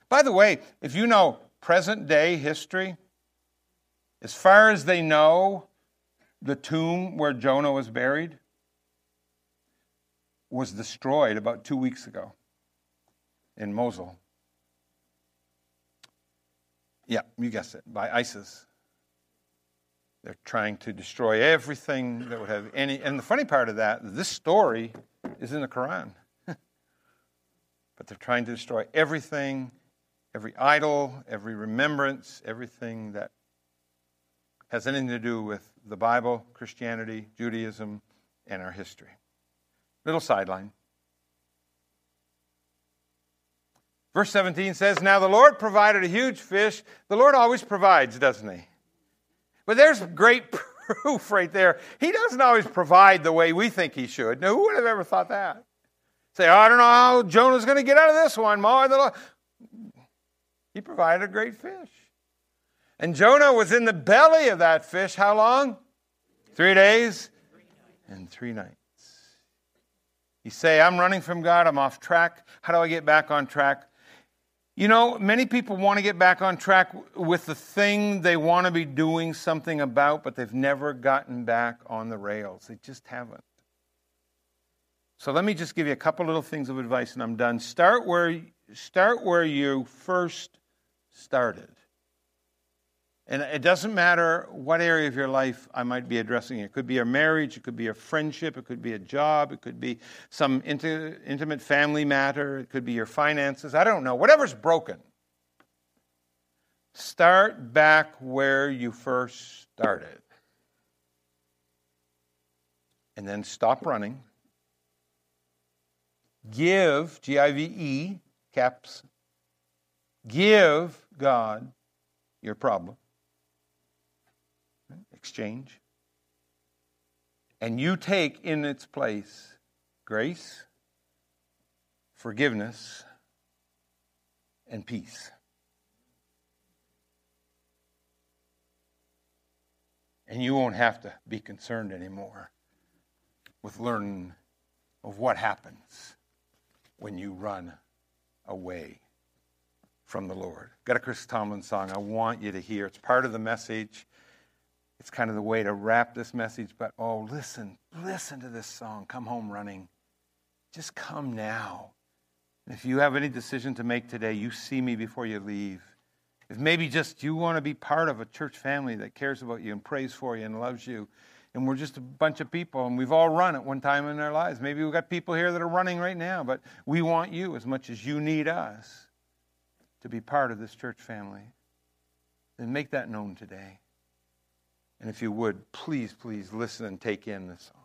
By the way, if you know present day history, as far as they know, the tomb where Jonah was buried was destroyed about two weeks ago in Mosul. Yeah, you guessed it, by ISIS. They're trying to destroy everything that would have any. And the funny part of that, this story is in the Quran. but they're trying to destroy everything, every idol, every remembrance, everything that has anything to do with the Bible, Christianity, Judaism, and our history. Little sideline. Verse 17 says, Now the Lord provided a huge fish. The Lord always provides, doesn't he? But there's great proof right there. He doesn't always provide the way we think he should. Now, who would have ever thought that? Say, oh, I don't know how Jonah's going to get out of this one. More Lord. He provided a great fish. And Jonah was in the belly of that fish how long? Three days and three nights. You say, I'm running from God, I'm off track. How do I get back on track? You know, many people want to get back on track with the thing they want to be doing something about, but they've never gotten back on the rails. They just haven't. So let me just give you a couple little things of advice and I'm done. Start where, start where you first started. And it doesn't matter what area of your life I might be addressing. It could be a marriage, it could be a friendship, it could be a job, it could be some inti- intimate family matter, it could be your finances. I don't know. Whatever's broken. Start back where you first started. And then stop running. Give, G I V E, caps, Give God your problem. Exchange. And you take in its place grace, forgiveness, and peace. And you won't have to be concerned anymore with learning of what happens when you run away from the Lord. Got a Chris Tomlin song I want you to hear. It's part of the message. It's kind of the way to wrap this message, but oh, listen, listen to this song. Come home running. Just come now. If you have any decision to make today, you see me before you leave. If maybe just you want to be part of a church family that cares about you and prays for you and loves you, and we're just a bunch of people and we've all run at one time in our lives. Maybe we've got people here that are running right now, but we want you as much as you need us to be part of this church family. Then make that known today. And if you would, please, please listen and take in this song.